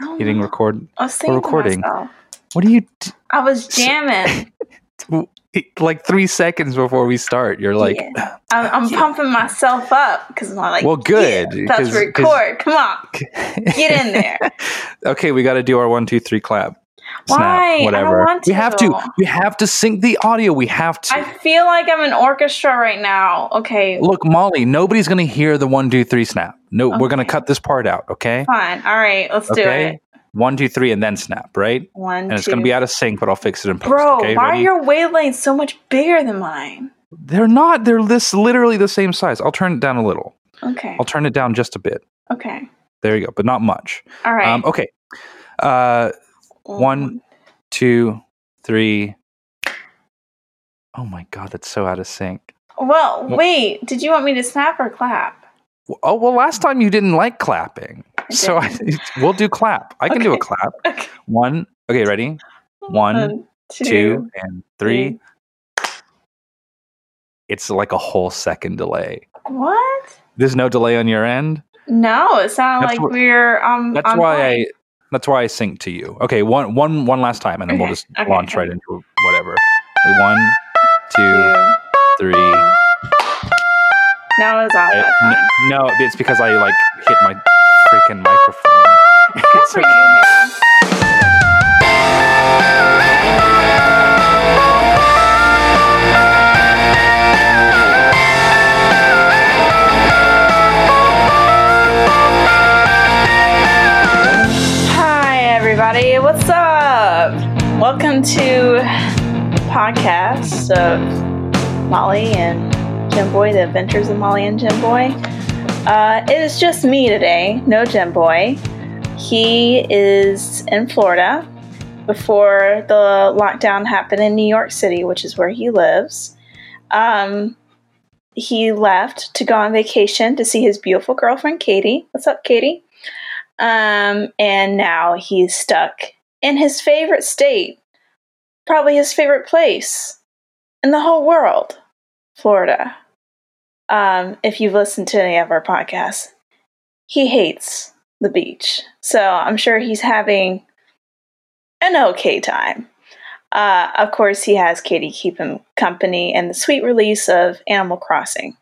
Oh, Hitting record. I was recording. myself. What do you d- I was jamming. like three seconds before we start? You're like, Yeah. I'm, I'm pumping myself up because I'm like, Well, good, Yeah, let's 'cause- record. Come on, get in there. okay, we got to do our one, two, three clap. Snap, Why? Whatever. We have to. We have to sync the audio. We have to. I feel like I'm an orchestra right now. Okay, Look, Molly, nobody's going to hear the one, two, three snap. No, we're going to cut this part out, okay? fine. All right, let's do Okay. it. One, two, three, and then snap, right? One, And it's going to be out of sync, but I'll fix it in post. Bro, okay? why Ready? are your wavelengths so much bigger than mine? They're not. They're this literally the same size. I'll turn it down a little. Okay, I'll turn it down just a bit. okay, There you go, but not much. all right. Um, okay. Uh, one, two, three. Oh my god, that's so out of sync. Well, wait. Did you want me to snap or clap? Oh well, last time you didn't like clapping, so I, we'll do clap. I can do a clap. Okay. One. Okay, ready? One, two, and three. It's like a whole second delay. What? There's no delay on your end. No, it sounded That's like wh- we're um. That's on why. I. That's why I sync to you. Okay, one, one, one last time, and then we'll just okay, launch right into whatever. One, two, three. Now it's off Uh, that time. no, it's because I like hit my freaking microphone. It's for okay. you, man. Hi, everybody. What's up? Welcome to podcast of Molly and Jim Boy, The Adventures of Molly and Jim Boy. Uh, it is just me today, no Jim Boy. He is in Florida before the lockdown happened in New York City, which is where he lives. Um, he left to go on vacation to see his beautiful girlfriend, Katie. What's up, Katie? Um, and now he's stuck in his favorite state, probably his favorite place in the whole world, Florida. Um, if you've listened to any of our podcasts, he hates the beach. So I'm sure he's having an okay time. Uh, of course, he has Katie keep him company and the sweet release of Animal Crossing.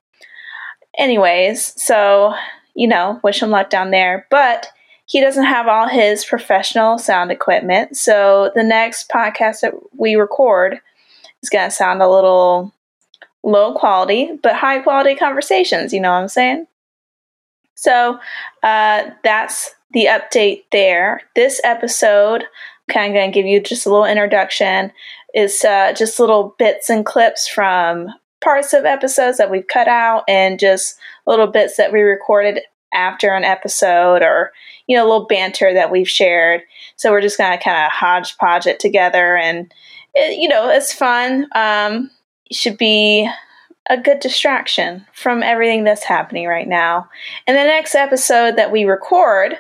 Anyways, so, you know, wish him luck down there. But he doesn't have all his professional sound equipment. So the next podcast that we record is going to sound a little low quality, but high quality conversations. You know what I'm saying? So uh, that's the update there. This episode, I'm kind of going to give you just a little introduction, is uh, just little bits and clips from parts of episodes that we've cut out and just little bits that we recorded after an episode or you know a little banter that we've shared so we're just gonna kind of hodgepodge it together and it, you know it's fun um should be a good distraction from everything that's happening right now. And the next episode that we record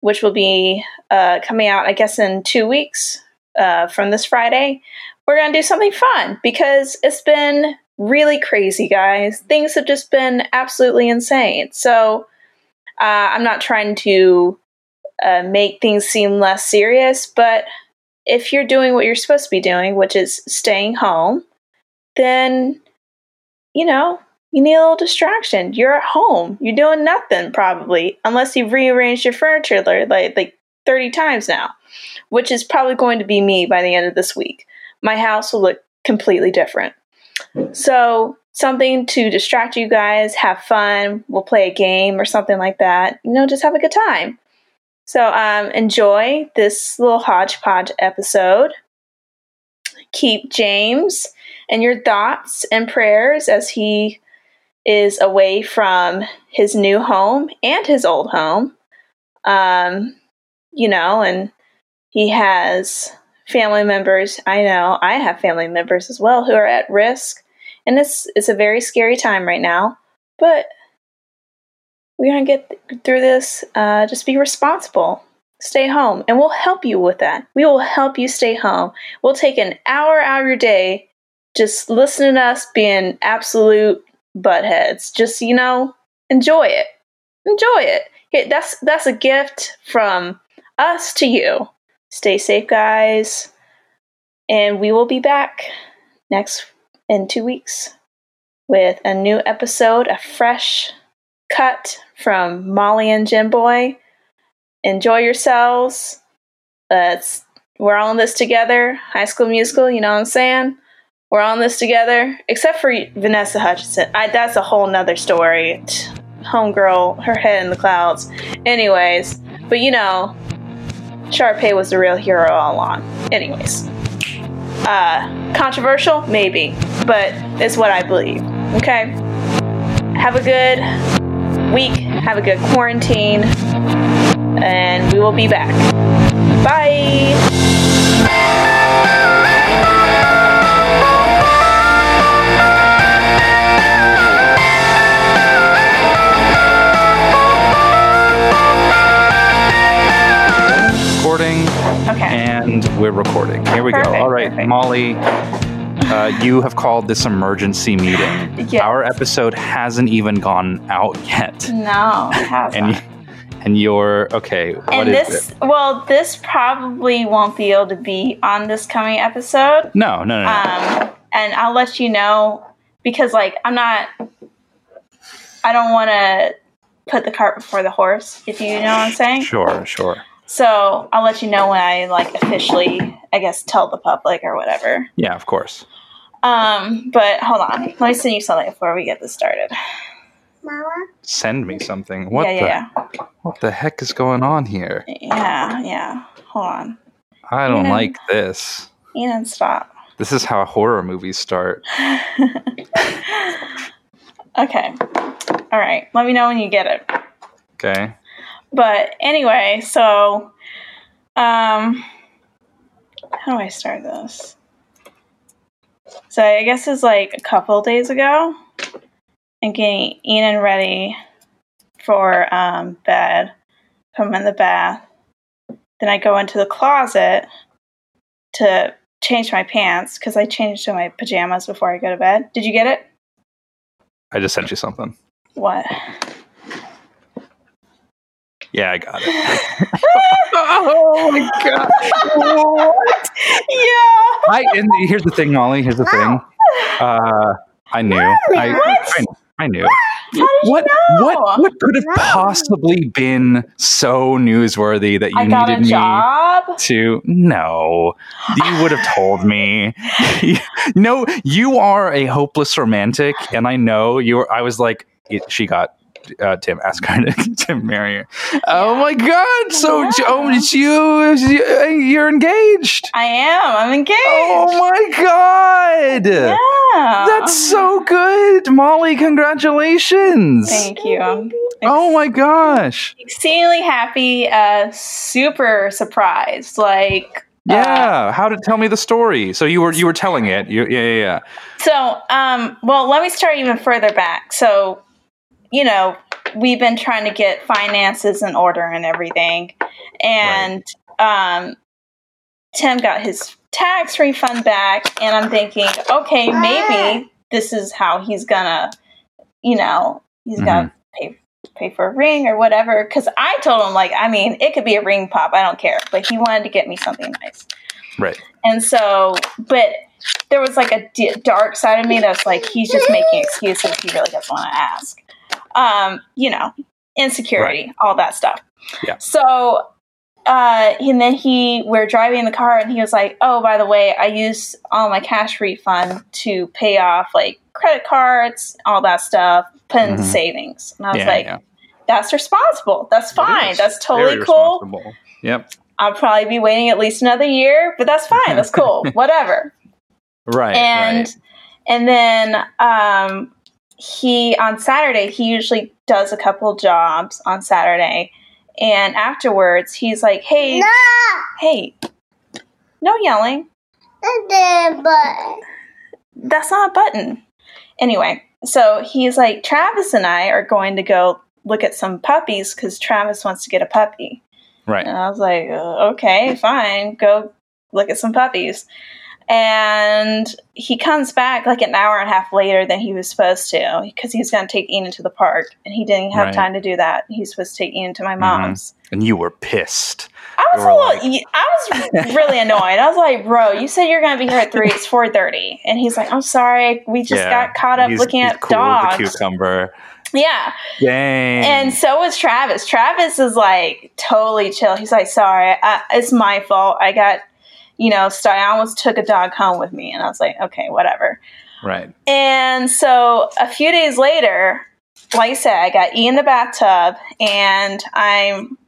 which will be uh, coming out i guess in two weeks uh, from this friday we're gonna do something fun because it's been really crazy guys. Things have just been absolutely insane. So uh, I'm not trying to uh, make things seem less serious, but if you're doing what you're supposed to be doing, which is staying home, then, you know, you need a little distraction. You're at home. You're doing nothing, probably, unless you've rearranged your furniture like, like 30 times now, which is probably going to be me by the end of this week. My house will look completely different. So, something to distract you guys, have fun. We'll play a game or something like that. You know, just have a good time. So, um, enjoy this little hodgepodge episode. Keep James and your thoughts and prayers as he is away from his new home and his old home. Um, you know, and he has family members. I know I have family members as well who are at risk and it's it's a very scary time right now but we're gonna get th- through this uh, just be responsible stay home and we'll help you with that we will help you stay home we'll take an hour out of your day just listening to us being absolute buttheads just you know enjoy it enjoy it that's that's a gift from us to you. Stay safe, guys. And we will be back next in two weeks with a new episode, a fresh cut from Molly and Jim Boy. Enjoy yourselves. Let's we're all in this together. High School Musical, you know what I'm saying? We're on this together, except for Vanessa Hutchinson. I, that's a whole nother story. Homegirl, her head in the clouds. Anyways, but you know, Sharpay was the real hero all along. Anyways, uh, controversial, maybe, but it's what I believe. Okay, have a good week. Have a good quarantine, and we will be back. Recording. Here we go. All right, perfect. Molly. Uh, you have called this emergency meeting. Yes. Our episode hasn't even gone out yet, No, it hasn't. and and you're okay. And is this, well, this probably won't be able to be on this coming episode. No, no, no. no. Um, and I'll let you know because, like, I'm not. I don't want to put the cart before the horse, if you know what I'm saying. sure, sure. So I'll let you know when I like officially, I guess, tell the public or whatever. Yeah, of course. Um, but hold on, let me send you something before we get this started. Mama? Send me something. What yeah, the yeah, what the heck is going on here? yeah, yeah, yeah. Hold on, I don't Yeah. like this. Ian, stop. This is how horror movies start. Okay. All right. Let me know when you get it. Okay. But anyway, so um how do I start this? So I guess it's like a couple days ago and getting Ian ready for um bed. Put him in the bath. Then I go into the closet to change my pants because I changed to my pajamas before I go to bed. Did you get it? I just sent you something. What? Yeah, I got it. oh my god. what? Yeah. I and here's the thing, Molly. Here's the thing. Uh, I knew. I, What? I I knew. How What you know? what what could have possibly been so newsworthy that you I got a needed me to no you would have told me no you are a hopeless romantic and i know you were i was like it, she got uh, tim ask her to, to marry her oh my god so Yeah. oh it's you you're engaged I am. I'm engaged. oh my god yeah. that's so good molly congratulations Thank you. Oh my gosh exceedingly happy. Uh, super surprised. Like. uh, yeah how to tell me the story so you were you were telling it you, yeah yeah yeah So, um, well, let me start even further back. So, you know, we've been trying to get finances in order and everything, and um, Tim got his tax refund back, and I'm thinking, okay, maybe this is how he's gonna, you know, he's gonna pay pay for a ring or whatever. Because I told him, like, I mean, it could be a ring pop, I don't care, but he wanted to get me something nice. right And so, but there was like a d- dark side of me that's like, he's just making excuses. He really doesn't want to ask. Um, you know, insecurity, all that stuff. Yeah. So, uh, and then he, we're driving in the car and he was like, oh, by the way, I used all my cash refund to pay off like credit cards, all that stuff, put into Mhm. savings. And I was Yeah, like, yeah. that's responsible. That's fine. That's totally Very cool. Yep. I'll probably be waiting at least another year, but that's fine. That's cool. Whatever. Right. and right. and then um he on Saturday he usually does a couple jobs on Saturday and afterwards he's like hey No! hey no yelling The butt. that's not a button anyway so he's like Travis and I are going to go look at some puppies because Travis wants to get a puppy Right. and I was like, uh, okay, fine, go look at some puppies. And he comes back like an hour and a half later than he was supposed to because he was going to take Ian to the park and he didn't have Right. time to do that. He was supposed to take Ian to my Mhm. mom's. And you were pissed. I was a little, y- I was really annoyed. I was like, "Bro, you said you're going to be here at three. It's four thirty. And he's like, "I'm sorry, we just Yeah, got caught up looking at cool dogs." Cucumber. Yeah, Dang. and so was Travis. Travis is like totally chill. He's like, "Sorry, I, it's my fault. I got, you know, so I almost took a dog home with me." And I was like, "Okay, whatever." right. And so a few days later, like I said, I got E in the bathtub and I'm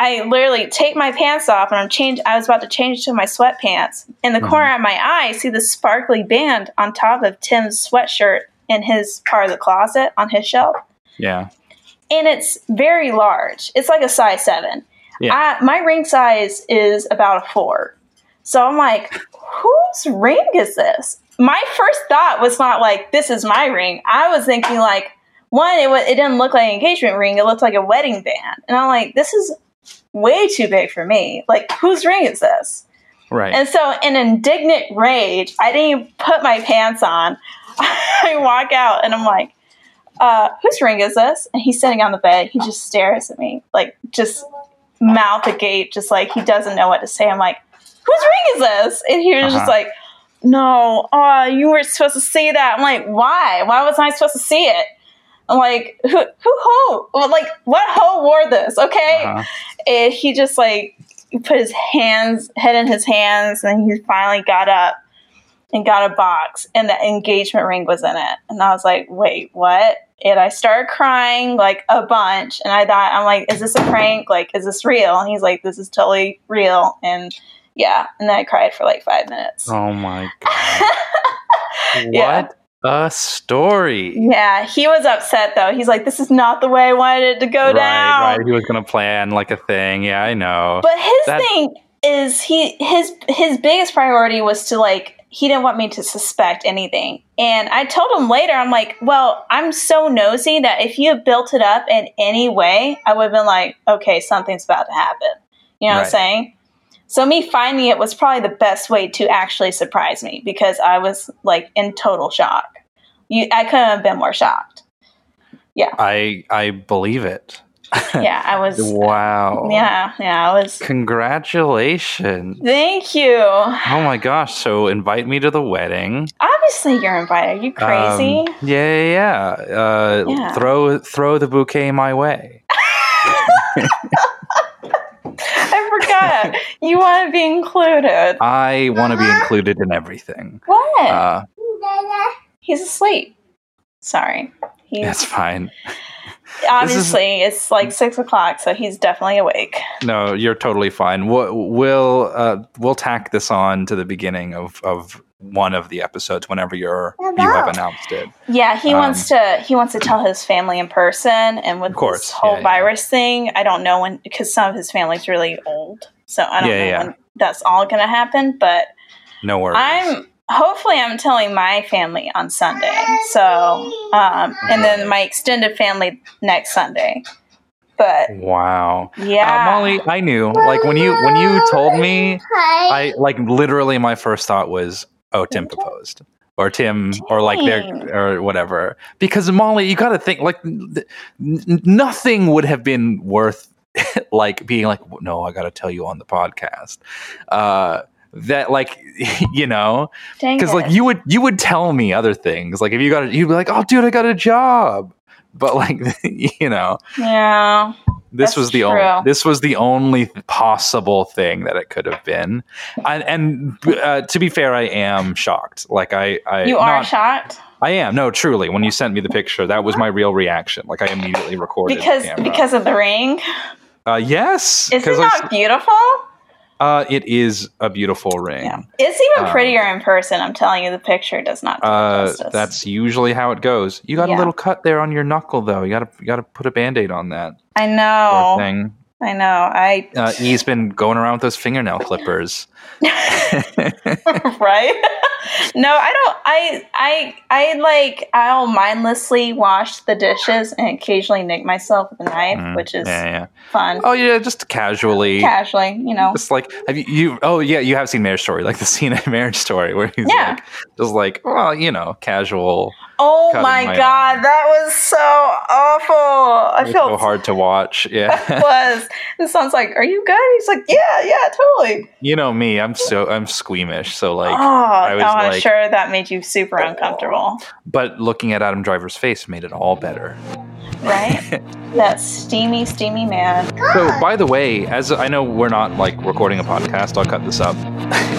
I literally take my pants off and I'm change I was about to change to my sweatpants. In the Mhm. corner of my eye, I see the sparkly band on top of Tim's sweatshirt in his part of the closet on his shelf. Yeah. And it's very large. It's like a size seven. Yeah. I, my ring size is about a four. So I'm like, whose ring is this? My first thought was not like, this is my ring. I was thinking like, one, it, wa- it didn't look like an engagement ring. It looked like a wedding band. And I'm like, this is way too big for me. Like, whose ring is this? Right. And so, in indignant rage, I didn't even put my pants on. I walk out and I'm like, uh, whose ring is this? And he's sitting on the bed. He just stares at me, like, just mouth agape, just like he doesn't know what to say. I'm like, whose ring is this? And he was just Uh-huh. like, no, uh, you weren't supposed to see that. I'm like, why? Why was I supposed to see it? I'm like, who, who, ho? Like, what hoe wore this? Okay Uh-huh. and he just like put his hands head in his hands and he finally got up and got a box and the engagement ring was in it and i was like wait what and i started crying like a bunch and i thought i'm like is this a prank like is this real and he's like this is totally real and yeah and then i cried for like five minutes Oh my god. Yeah. What a story. yeah he was upset though he's like this is not the way i wanted it to go right, down right. He was gonna plan like a thing. Yeah, I know. But his That- thing is he his his biggest priority was to like he didn't want me to suspect anything. And I told him later, I'm like, well, I'm so nosy that if you had built it up in any way, I would have been like, okay, something's about to happen. You know what I'm saying? So me finding it was probably the best way to actually surprise me because I was like in total shock. You, I couldn't have been more shocked. Yeah, I I believe it. Yeah, I was. Wow. Yeah, yeah, I was. Congratulations. Thank you. Oh my gosh. So invite me to the wedding. Obviously, you're invited. Are you crazy? Um, yeah, yeah, yeah. Uh, Yeah. Throw throw the bouquet my way. You want to be included. I want to be included in everything. What? Uh, He's asleep. Sorry. He's that's fine. obviously it's like six o'clock, so he's definitely awake. No, you're totally fine. We'll we'll, uh, we'll tack this on to the beginning of, of one of the episodes whenever you're you have announced it. Yeah, he Um, wants to. He wants to tell his family in person, and with course, this whole yeah, yeah. virus thing, I don't know when because some of his family's really old, so I don't Yeah, know yeah. when that's all going to happen. But No worries. I'm hopefully I'm telling my family on Sunday. So, um, and then my extended family next Sunday. But wow. yeah, Uh, Molly, I knew. Like when you when you told me, I like literally my first thought was, oh, Tim proposed. Or Tim, or like Dang. their, or whatever. Because Molly, you got to think like th- nothing would have been worth like being like, no, I got to tell you on the podcast. Uh, that like, you know, because like you would you would tell me other things. Like if you got, a, you'd be like, oh, dude, I got a job. But like, you know, yeah, this was the true. only this was the only possible thing that it could have been. And, and uh, to be fair i am shocked. Like i i you are not- shocked? I am. No truly. When you sent me the picture that was my real reaction. Like i immediately recorded because because of the ring. Uh yes Is it 'cause I s- not beautiful? uh it is a beautiful ring Yeah, it's even Um, prettier in person. I'm telling you, the picture does not. Do uh that's usually how it goes you got Yeah. a little cut there on your knuckle though you gotta you gotta put a band-aid on that I know. thing I know. I Uh, E's been going around with those fingernail clippers. right? no, I don't. I I I like. I'll mindlessly wash the dishes and occasionally nick myself with a knife, Mm, which is yeah, yeah. fun. Oh yeah, just casually. Casually, you know. Just like have you, you? Oh yeah, you have seen Marriage Story, like the scene in Marriage Story where he's Yeah. like, just like, well, you know, casual. Oh my, my god, arm. that was so awful. I It's felt so hard to watch. Yeah, it was. It sounds like, are you good? He's like, yeah, yeah, totally. you know me. I'm so I'm squeamish. So like, oh, I was oh, I'm like- sure that made you super uncomfortable, but looking at Adam Driver's face made it all better. Right? that steamy, steamy man. So, by the way, as I know we're not like recording a podcast, I'll cut this up.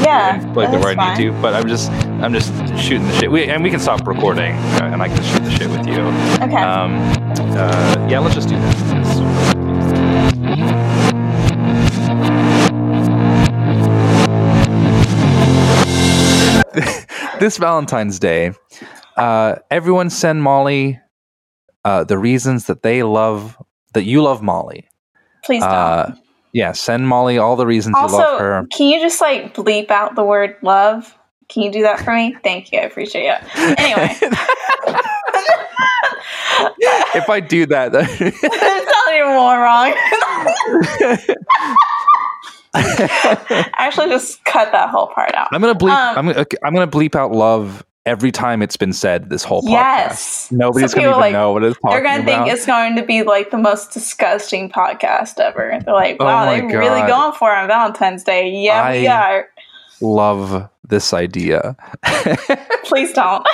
Yeah, like that's where I need to. But I'm just, I'm just shooting the shit. We, and we can stop recording, uh, and I can shoot the shit with you. Okay. Um, uh, yeah, let's just do that. this Valentine's Day, uh, everyone send Molly uh, the reasons that they love that you love Molly. Please don't. Uh, yeah, send Molly all the reasons you love her. can you just like bleep out the word love? Can you do that for me? Thank you. I appreciate it. Anyway, if I do that, it's not even more wrong. Actually, just cut that whole part out. I'm gonna bleep. Um, I'm I'm gonna bleep out love every time it's been said this whole podcast. Yes. Nobody's Some gonna even like, know what it's They're gonna about. think it's going to be like the most disgusting podcast ever. They're like, Oh "Wow, my they're really going for it on Valentine's Day." Yeah, we are. Love this idea. Please don't.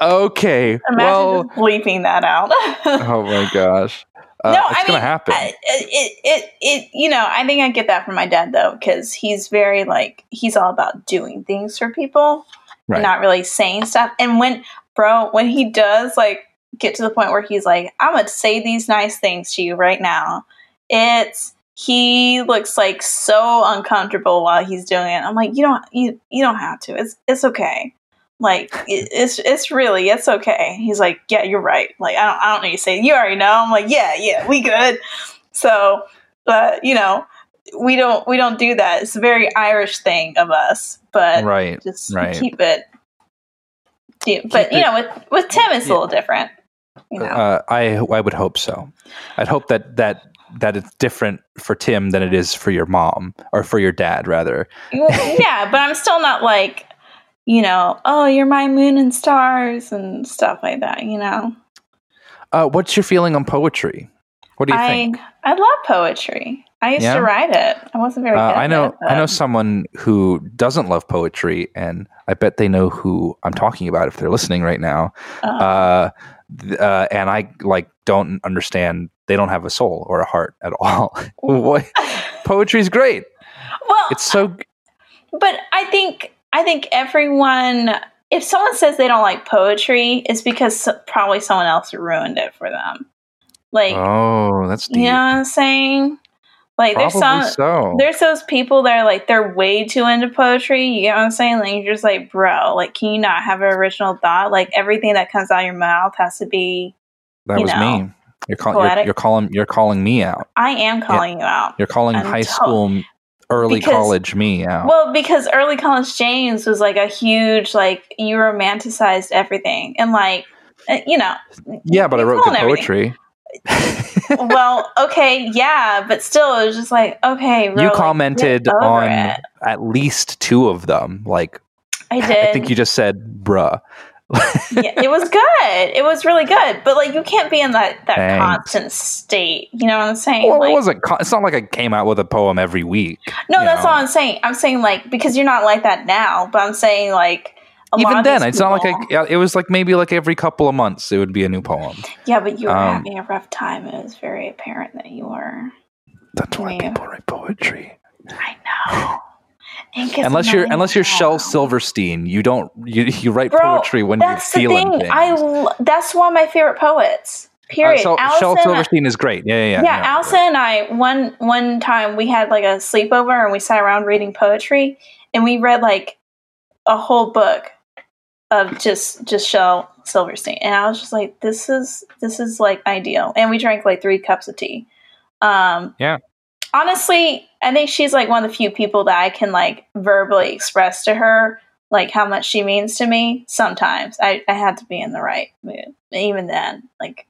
okay. Imagine well, just bleeping that out. oh my gosh. Uh, no, it's I gonna mean, happen. I- It, it, it, you know, I think I get that from my dad though, because he's very like he's all about doing things for people, right. and not really saying stuff. And when, bro, when he does like get to the point where he's like, "I'm gonna say these nice things to you right now," it's he looks like so uncomfortable while he's doing it. I'm like, you don't, you, you don't have to. It's, it's okay. Like it, it's it's really it's okay. He's like, yeah, you're right. Like I don't I don't need to say you already know. I'm like, yeah, yeah, we good. So, but you know, we don't we don't do that. It's a very Irish thing of us, but right. just right. keep it. Yeah, but Keep you it- know, with with Tim, it's a little different. You know, Uh, I I would hope so. I'd hope that that that it's different for Tim than it is for your mom or for your dad rather. Well, yeah, but I'm still not like, you know, oh, you're my moon and stars and stuff like that. You know, Uh, what's your feeling on poetry? What do you I think? I love poetry. I used Yeah? to write it. I wasn't very Uh, good. I at know it, I know someone who doesn't love poetry, and I bet they know who I'm talking about if they're listening right now. uh, Uh, uh, and I like don't understand. They don't have a soul or a heart at all. what? Poetry's great. well, It's so but I think I think everyone. If someone says they don't like poetry, it's because probably someone else ruined it for them. Like, oh, that's deep. you know what I'm saying? Like, there's some. so. There's those people that are like they're way too into poetry. You know what I'm saying? Like you're just like, bro, like can you not have an original thought? Like everything that comes out of your mouth has to be. That was know, me. You're, call, you're, you're calling. You're calling me out. I am calling you out. You're calling I'm high to- school, early Because- college me out. Well, because early college James was like a huge like you romanticized everything and like uh, you know. yeah, but I wrote good poetry. well, okay, yeah, but still, it was just like okay. bro, you commented over on it. at least two of them. Like I did. I think you just said, "Bruh." Yeah, it was good. It was really good. But like you can't be in that that Thanks. constant state. You know what I'm saying? Well, like, it wasn't. co- It's not like I came out with a poem every week. no, that's know. all I'm saying. I'm saying like because you're not like that now, but I'm saying like a Even then, it's not like I, yeah, it was like maybe like every couple of months it would be a new poem. Yeah, but you were um, having a rough time. It was very apparent that you were. That's why people write poetry. I know. Unless you're unless you're. Shel Silverstein, you don't you, you write Bro, poetry when you're That's the feeling thing. things. I that's one of my favorite poets. Uh, Period. Shel, Shel Silverstein is great. Yeah, yeah, yeah. yeah, no. Allison and I one one time we had like a sleepover and we sat around reading poetry and we read like a whole book of just just Shel Silverstein, and I was just like, this is this is like ideal. And we drank like three cups of tea. Um, Yeah. Honestly, I think she's like one of the few people that I can like verbally express to her like how much she means to me. Sometimes I I have to be in the right mood. Even then, like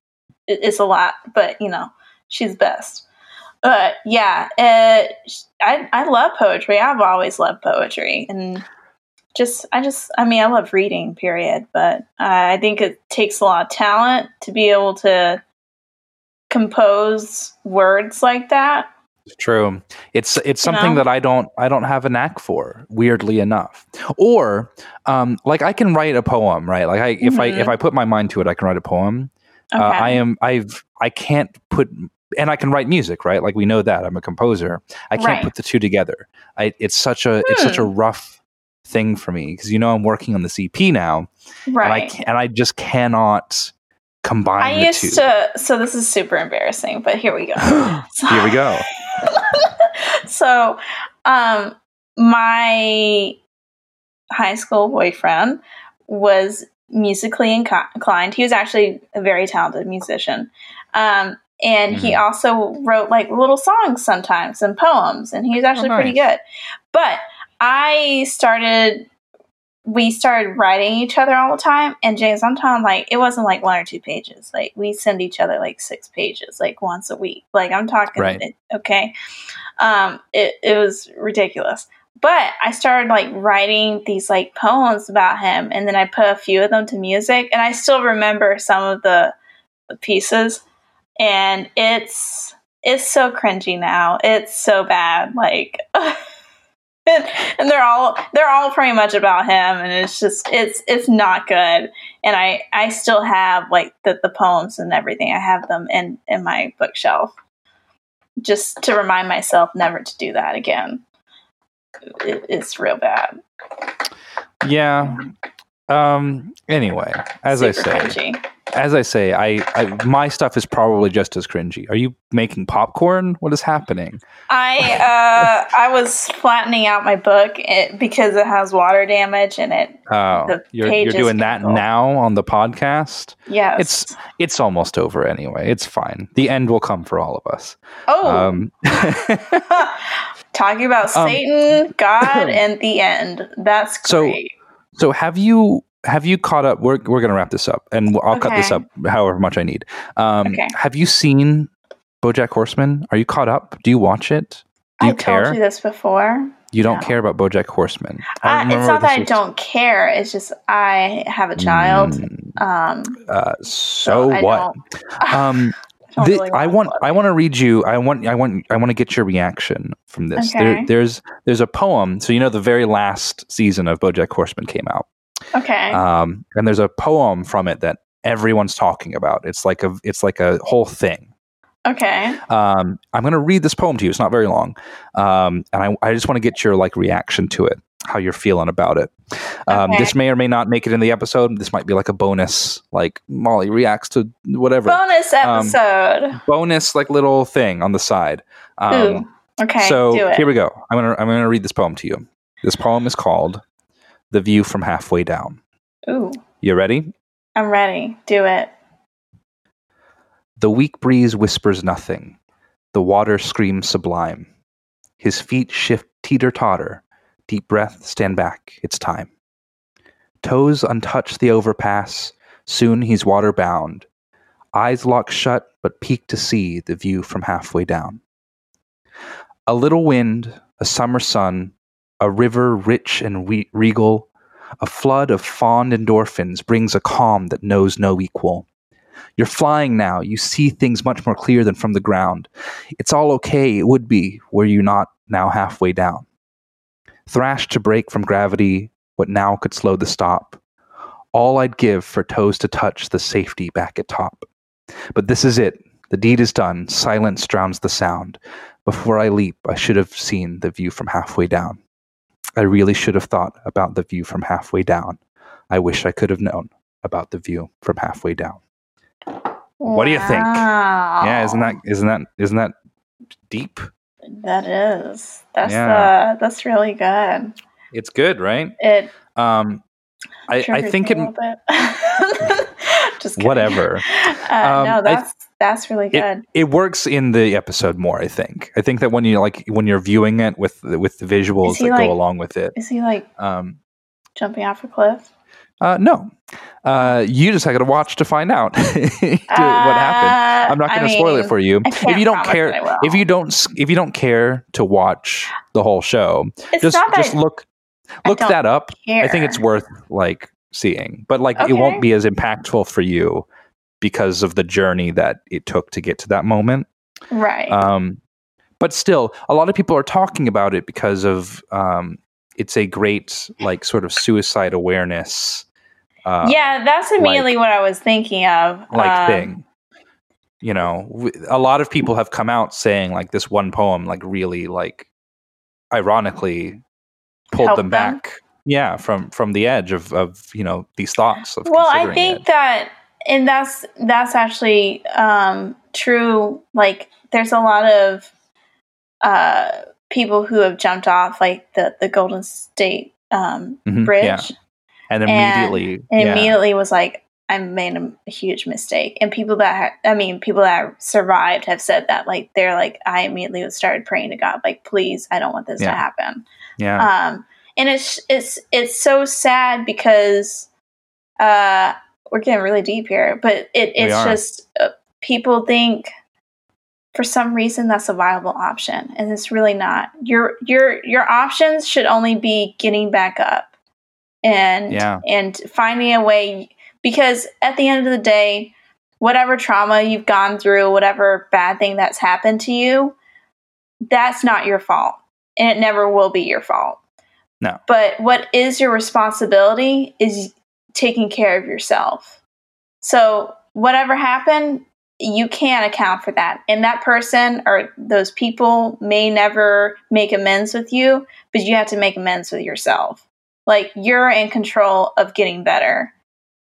it, it's a lot, but you know, she's best. But yeah, eh, it, I I love poetry. I've always loved poetry, and just I just I mean I love reading. Period. But I think it takes a lot of talent to be able to compose words like that. True. It's it's You something know? that I don't I don't have a knack for. Weirdly enough, or um, like I can write a poem, right? Like I if I if I put my mind to it, I can write a poem. Okay. Uh, I am I've I can't put and I can write music, right? Like we know that I'm a composer. I can't Right. put the two together. I it's such a it's such a Hmm. rough thing for me because you know I'm working on the EP now, and I right. and I just cannot combine I the used two. to. So this is super embarrassing, but here we go. So- Here we go. so, um, my high school boyfriend was musically inclined. He was actually a very talented musician. Um, and he Mhm. also wrote like little songs sometimes and poems, and he was actually pretty nice. good. But I started, we started writing each other all the time. And James, I'm talking like, it wasn't like one or two pages. Like, we send each other like six pages, like once a week. Like, I'm talking, Right. okay. Um, it, it was ridiculous. But I started like writing these like poems about him, and then I put a few of them to music, and I still remember some of the, the pieces, and it's it's so cringy now. It's so bad, like, and, and they're all they're all pretty much about him, and it's just it's it's not good. And I I still have like the the poems and everything. I have them in in my bookshelf, just to remind myself never to do that again. It, it's real bad. Yeah. Um. Anyway, as I Super say, cringy. As I say, I, I my stuff is probably just as cringy. Are you making popcorn? What is happening? I uh, I was flattening out my book it, because it has water damage in it. Oh, you're you're doing that go. now on the podcast. Yes. It's it's almost over anyway. It's fine. The end will come for all of us. oh, Um, talking about um, Satan, God, and the end. That's So- great. so have you have you caught up? We're we're gonna wrap this up, and I'll cut this up however much I need. Um, Okay. Have you seen BoJack Horseman? Are you caught up? Do you watch it? Do you I care? told you this before. You don't No. care about BoJack Horseman. I, it's not that I was- don't care. It's just I have a child. Mm, Um, uh, so I what? Um, don't really I wanna. I want to read you I want I want I want to get your reaction from this. There, there's there's a poem. So you know the very last season of BoJack Horseman came out, Okay. um, and there's a poem from it that everyone's talking about. It's like a it's like a whole thing. okay. Um, I'm going to read this poem to you. It's not very long, um, and I, I just want to get your like reaction to it, how you're feeling about it. Um, Okay. This may or may not make it in the episode. This might be like a bonus, like Molly reacts to whatever Bonus Um, episode. bonus, like little thing on the side. Um, Ooh. Okay. so do it. here we go. I'm gonna I'm gonna read this poem to you. This poem is called "The View from Halfway Down." Ooh. You ready? I'm ready. Do it. The weak breeze whispers nothing. The water screams sublime. His feet shift teeter totter. Deep breath, stand back. It's time. Toes untouch the overpass. Soon he's water bound. Eyes lock shut, but peek to see the view from halfway down. A little wind, a summer sun, a river rich and regal, a flood of fond endorphins brings a calm that knows no equal. You're flying now. You see things much more clear than from the ground. It's all okay. It would be were you not now halfway down. Thrashed to break from gravity, what now could slow the stop? All I'd give for toes to touch the safety back at top. But this is it. The deed is done. Silence drowns the sound. Before I leap, I should have seen the view from halfway down. I really should have thought about the view from halfway down. I wish I could have known about the view from halfway down. What do you think? Wow. Yeah, isn't that isn't that isn't that deep? That is. That's Yeah. uh that's really good. It's good, right? It Um, I, I think it a little bit. Just kidding. whatever. Uh, Um, no, that's that's really good. it works in the episode more. I think. I think that when you like when you're viewing it with the- with the visuals that like- go along with it. Is he like Um, jumping off a cliff? uh, no, uh, you just got to watch to find out what happened. I'm not going to spoil it for you. If you don't care, that I will. if you don't, if you don't care to watch the whole show, It's just just look look that up. care. I think it's worth like seeing, but like it won't be as impactful for you because of the journey that it took to get to that moment. right. Um, but still, a lot of people are talking about it because of um, it's a great like sort of suicide awareness. Uh, yeah, that's immediately what I was thinking of. like Um, thing. You know, a lot of people have come out saying like this one poem, like really, like ironically, pulled them them? back. Yeah, from from the edge of of you know these thoughts. Of Well, I think it. that, and that's that's actually um, true. Like, there's a lot of uh, people who have jumped off, like the the Golden State um, Mhm, Bridge, yeah. and and- immediately, and yeah. immediately was like, I made a, a huge mistake. And people that ha- I mean, people that survived have said that. Like, they're like, I immediately started praying to God, like, please, I don't want this Yeah. to happen. yeah, Um, and it's it's it's so sad because uh, we're getting really deep here, but it, it's just uh, people think for some reason that's a viable option, and it's really not. Your your your options should only be getting back up and Yeah. and finding a way because at the end of the day, whatever trauma you've gone through, whatever bad thing that's happened to you, that's not your fault, and it never will be your fault. No. But what is your responsibility is taking care of yourself. So, whatever happened, you can't account for that. And that person or those people may never make amends with you, but you have to make amends with yourself. Like, you're in control of getting better.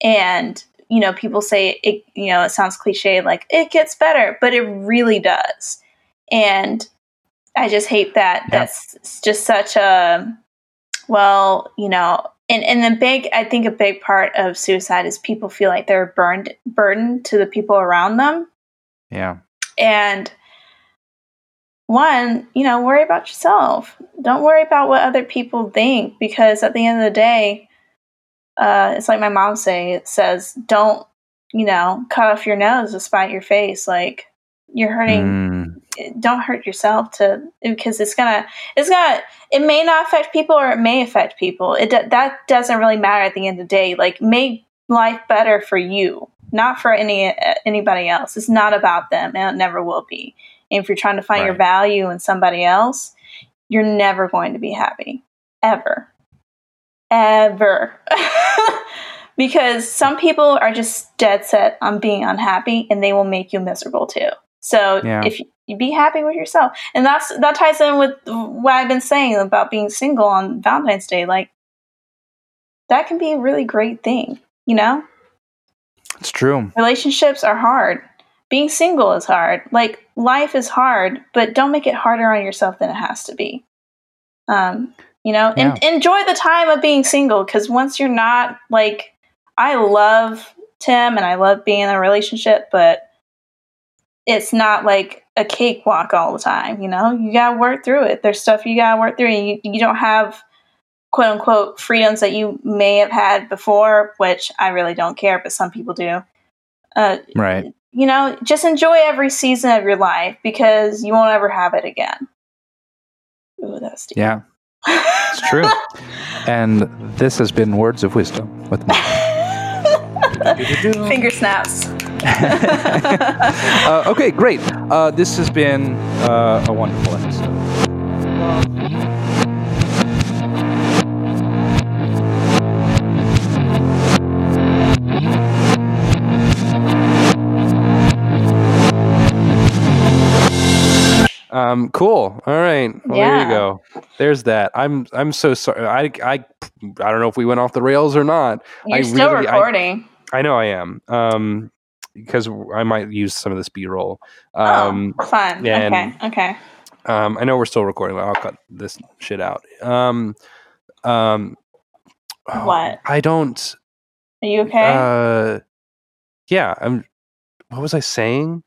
And, you know, people say it, you know, it sounds cliche, like it gets better, but it really does. And I just hate that. That's just such a, well, you know, and and the big, I think a big part of suicide is people feel like they're burned, burdened to the people around them, yeah, and one, you know, worry about yourself. Don't worry about what other people think because at the end of the day, uh, it's like my mom say. It says, "Don't, you know, cut off your nose to spite your face." Like you're hurting Mm, don't hurt yourself to because it's gonna it's gonna it may not affect people or it may affect people. It that doesn't really matter at the end of the day. Like make life better for you not for any anybody else. It's not about them and it never will be. And if you're trying to find your value in somebody else you're never going to be happy. Ever. Ever. Because some people are just dead set on being unhappy and they will make you miserable too. So Yeah. if you be happy with yourself. And that's that ties in with what i've been saying about being single on valentine's day. Like that can be a really great thing you know? It's true. relationships are hard. Being single is hard. Like life is hard but don't make it harder on yourself than it has to be. Um you know? And enjoy the time of being single because once you're not like i love tim and i love being in a relationship but it's not like a cakewalk all the time you know you gotta work through it there's stuff you gotta work through and you, you don't have quote unquote freedoms that you may have had before which i really don't care but some people do uh, Right. you know just enjoy every season of your life because you won't ever have it again Ooh, that's deep. Yeah, it's true. and this has been words of wisdom with me. finger snaps uh, okay, great. Uh, this has been uh, a wonderful episode. Um, cool. All right. Well, there you go. There's that. I'm I'm so sorry. I I I don't know if we went off the rails or not. you're I still really- I- recording I know I am. Um, because I might use some of this B roll. Um, oh fun yeah, okay okay um, I know we're still recording, but I'll cut this shit out. Um, um, What? I don't. Are you okay? Uh, yeah. I'm. What was I saying?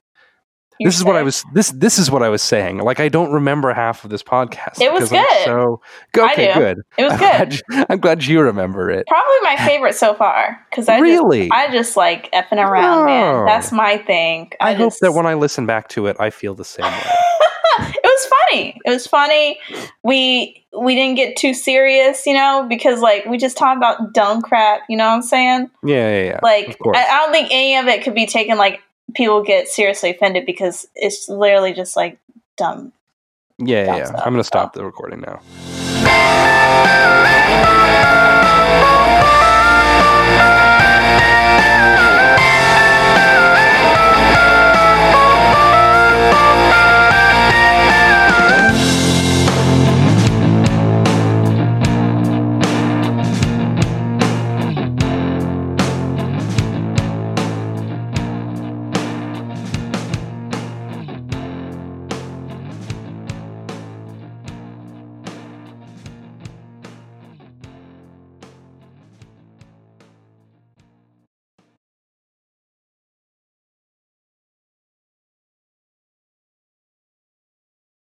You this is what I was. This this is what I was saying. Like I don't remember half of this podcast. It was because I'm good. So I okay, good. It was I'm good. glad I'm glad you remember it. Probably my favorite so far because I really? just I just like effing around, Oh. man. That's my thing. I, hope just- that when I listen back to it, I feel the same way. it was funny. It was funny. We we didn't get too serious, you know, because like we just talked about dumb crap. You know what I'm saying? Yeah, yeah, yeah. Like. I, I don't think any of it could be taken like people get seriously offended because it's literally just like dumb. yeah, yeah, dumb yeah. stuff, I'm gonna so. stop the recording now.